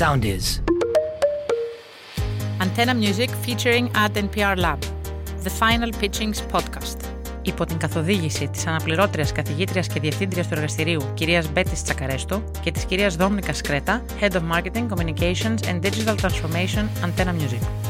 Sound is. Antenna Music featuring Ad NPR Lab. The Final Pitchings Podcast. Υπό την καθοδήγηση της αναπληρώτριας καθηγήτριας και διευθύντριας του εργαστηρίου κυρίας Μπέτης Τσακαρέστο και της κυρίας Δόμνικα Σκρέτα, Head of Marketing, Communications and Digital Transformation Antenna Music.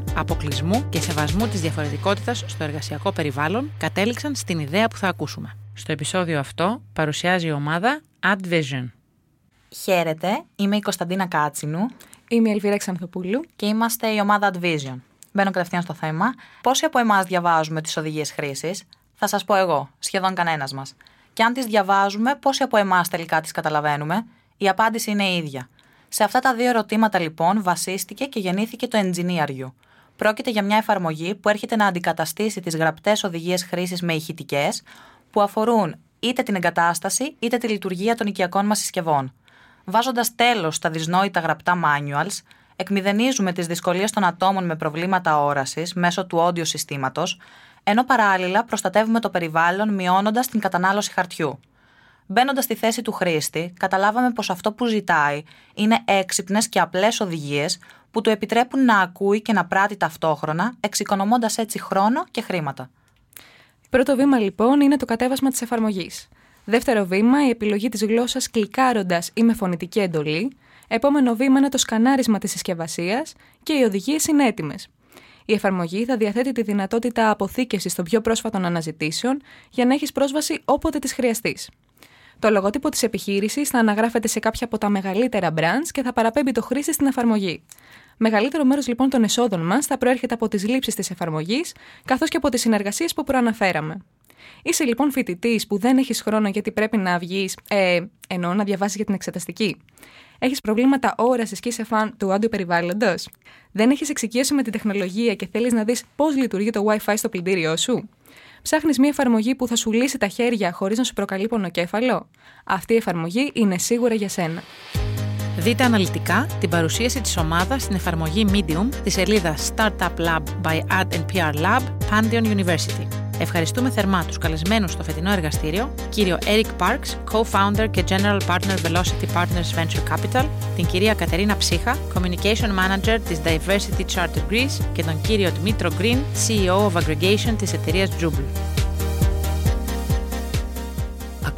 αποκλεισμού και σεβασμού της διαφορετικότητας στο εργασιακό περιβάλλον, κατέληξαν στην ιδέα που θα ακούσουμε. Στο επεισόδιο αυτό παρουσιάζει η ομάδα AdVision. Χαίρετε, είμαι η Κωνσταντίνα Κάτσινου Είμαι η Ελβίρα Ξανθοπούλου. και είμαστε η ομάδα AdVision. Μπαίνω κατευθείαν στο θέμα. Πόσοι από εμάς διαβάζουμε τις οδηγίες χρήσης, θα σας πω εγώ, σχεδόν κανένας μας. Και αν τις διαβάζουμε, πόσοι από εμάς τελικά τις καταλαβαίνουμε, η απάντηση είναι η ίδια. Σε αυτά τα δύο ερωτήματα, λοιπόν, βασίστηκε και γεννήθηκε το Engineer You. Πρόκειται για μια εφαρμογή που έρχεται να αντικαταστήσει τις γραπτές οδηγίες χρήσης με ηχητικές, που αφορούν είτε την εγκατάσταση είτε τη λειτουργία των οικιακών μας συσκευών. Βάζοντας τέλος στα δυσνόητα γραπτά manuals, εκμηδενίζουμε τις δυσκολίες των ατόμων με προβλήματα όρασης μέσω του όντιο συστήματος, ενώ παράλληλα προστατεύουμε το περιβάλλον μειώνοντας την κατανάλωση χαρτιού. Μπαίνοντας στη θέση του χρήστη, καταλάβαμε πως αυτό που ζητάει είναι έξυπνες και απλές οδηγίες που του επιτρέπουν να ακούει και να πράττει ταυτόχρονα, εξοικονομώντας έτσι χρόνο και χρήματα. Πρώτο βήμα λοιπόν είναι το κατέβασμα της εφαρμογής. Δεύτερο βήμα, η επιλογή της γλώσσας κλικάροντας ή με φωνητική εντολή. Επόμενο βήμα είναι το σκανάρισμα της συσκευασίας και οι οδηγίε είναι έτοιμε. Η εφαρμογή θα διαθέτει τη δυνατότητα αποθήκευσης των πιο πρόσφατων αναζητήσεων για να έχεις πρόσβαση όποτε τι χρειαστείς. Το λογότυπο της επιχείρησης θα αναγράφεται σε κάποια από τα μεγαλύτερα brands και θα παραπέμπει το χρήστη στην εφαρμογή. Μεγαλύτερο μέρος λοιπόν των εσόδων μας θα προέρχεται από τις λήψεις της εφαρμογής, καθώς και από τις συνεργασίες που προαναφέραμε. Είσαι λοιπόν φοιτητής που δεν έχεις χρόνο γιατί πρέπει να βγεις, ε, εννοώ να διαβάσεις για την εξεταστική; Έχεις προβλήματα όρασης και είσαι φαν του άντιου περιβάλλοντος; Δεν έχεις εξοικείωση με την τεχνολογία και θέλεις να δεις πώς λειτουργεί το WiFi στο πλυντήριό σου; Ψάχνεις μια εφαρμογή που θα σου λύσει τα χέρια χωρίς να σου προκαλεί πονοκέφαλο; Αυτή η εφαρμογή είναι σίγουρα για σένα. Δείτε αναλυτικά την παρουσίαση της ομάδας στην εφαρμογή Medium της σελίδας Startup Lab by Ad NPR Lab, Pantheon University. Ευχαριστούμε θερμά τους καλεσμένους στο φετινό εργαστήριο, κύριο Eric Parks, co-founder και general partner Velocity Partners Venture Capital, την κυρία Κατερίνα Ψύχα, communication manager της Diversity Charter Greece και τον κύριο Dmitro Green, CEO of Aggregation της εταιρείας Jubil.